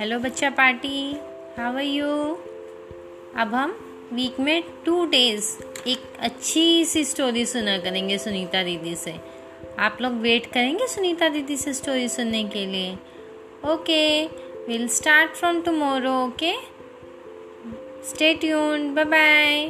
Hello बच्चा party. How are you अब हम वीक में टू डेज़ एक अच्छी सी स्टोरी सुना करेंगे सुनीता दीदी से. आप लोग वेट करेंगे सुनीता दीदी से स्टोरी सुनने के लिए? Okay will start from tomorrow okay stay tune bye bye